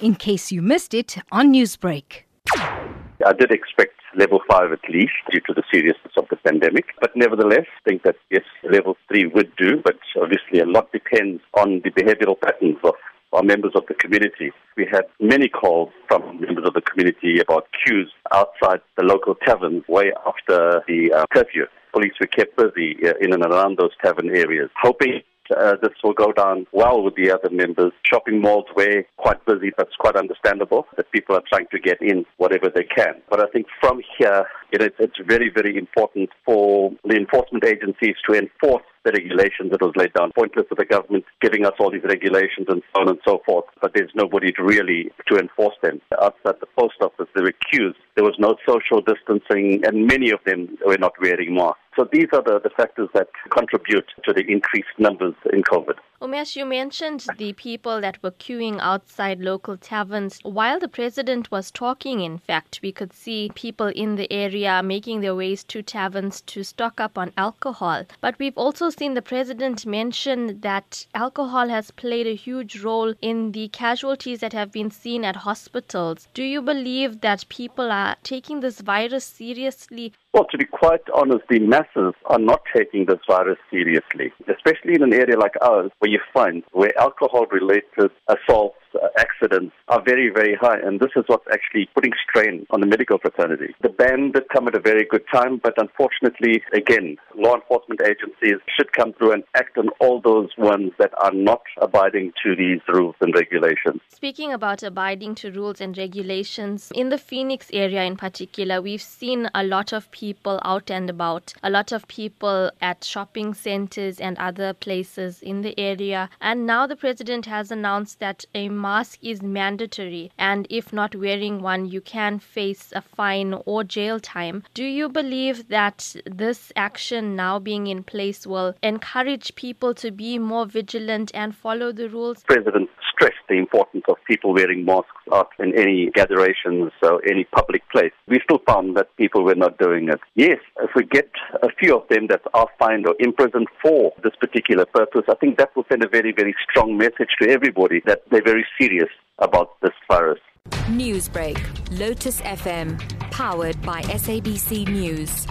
in case you missed it on Newsbreak. I did expect level five at least due to the seriousness of the pandemic. But nevertheless, I think that yes, level three would do, but obviously a lot depends on the behavioral patterns of our members of the community. We had many calls from members of the community about queues outside the local taverns way after the uh, curfew. Police were kept busy uh, in and around those tavern areas, hoping uh, this will go down well with the other members. Shopping malls were quite busy. That's quite understandable that people are trying to get in whatever they can. But I think from here, it is, it's very, very important for the enforcement agencies to enforce the regulations that was laid down. Pointless for the government giving us all these regulations and so on and so forth, but there's nobody to really to enforce them. Outside the post office, they were queues. There was no social distancing, and many of them were not wearing masks. So these are the, the factors that contribute to the increased numbers in COVID. Umesh, you mentioned the people that were queuing outside local taverns. While the president was talking, in fact, we could see people in the area making their ways to taverns to stock up on alcohol. But we've also seen the president mention that alcohol has played a huge role in the casualties that have been seen at hospitals. Do you believe that people are taking this virus seriously? Well, to be quite honest, the masses are not taking this virus seriously, especially in an area like ours where you find where alcohol related assaults uh, accidents are very, very high, and this is what's actually putting strain on the medical fraternity. The ban did come at a very good time, but unfortunately, again, law enforcement agencies should come through and act on all those ones that are not abiding to these rules and regulations. Speaking about abiding to rules and regulations, in the Phoenix area in particular, we've seen a lot of people out and about, a lot of people at shopping centers and other places in the area, and now the president has announced that a mask is mandatory, and if not wearing one, you can face a fine or jail time. Do you believe that this action now being in place will encourage people to be more vigilant and follow the rules? President stressed the importance of people wearing masks out in any gatherings or any public place. We still found that people were not doing it. Yes, if we get a few of them that are fined or imprisoned for this particular purpose, I think that will send a very, very strong message to everybody that they're very serious about this virus. Newsbreak, Lotus FM, powered by SABC News.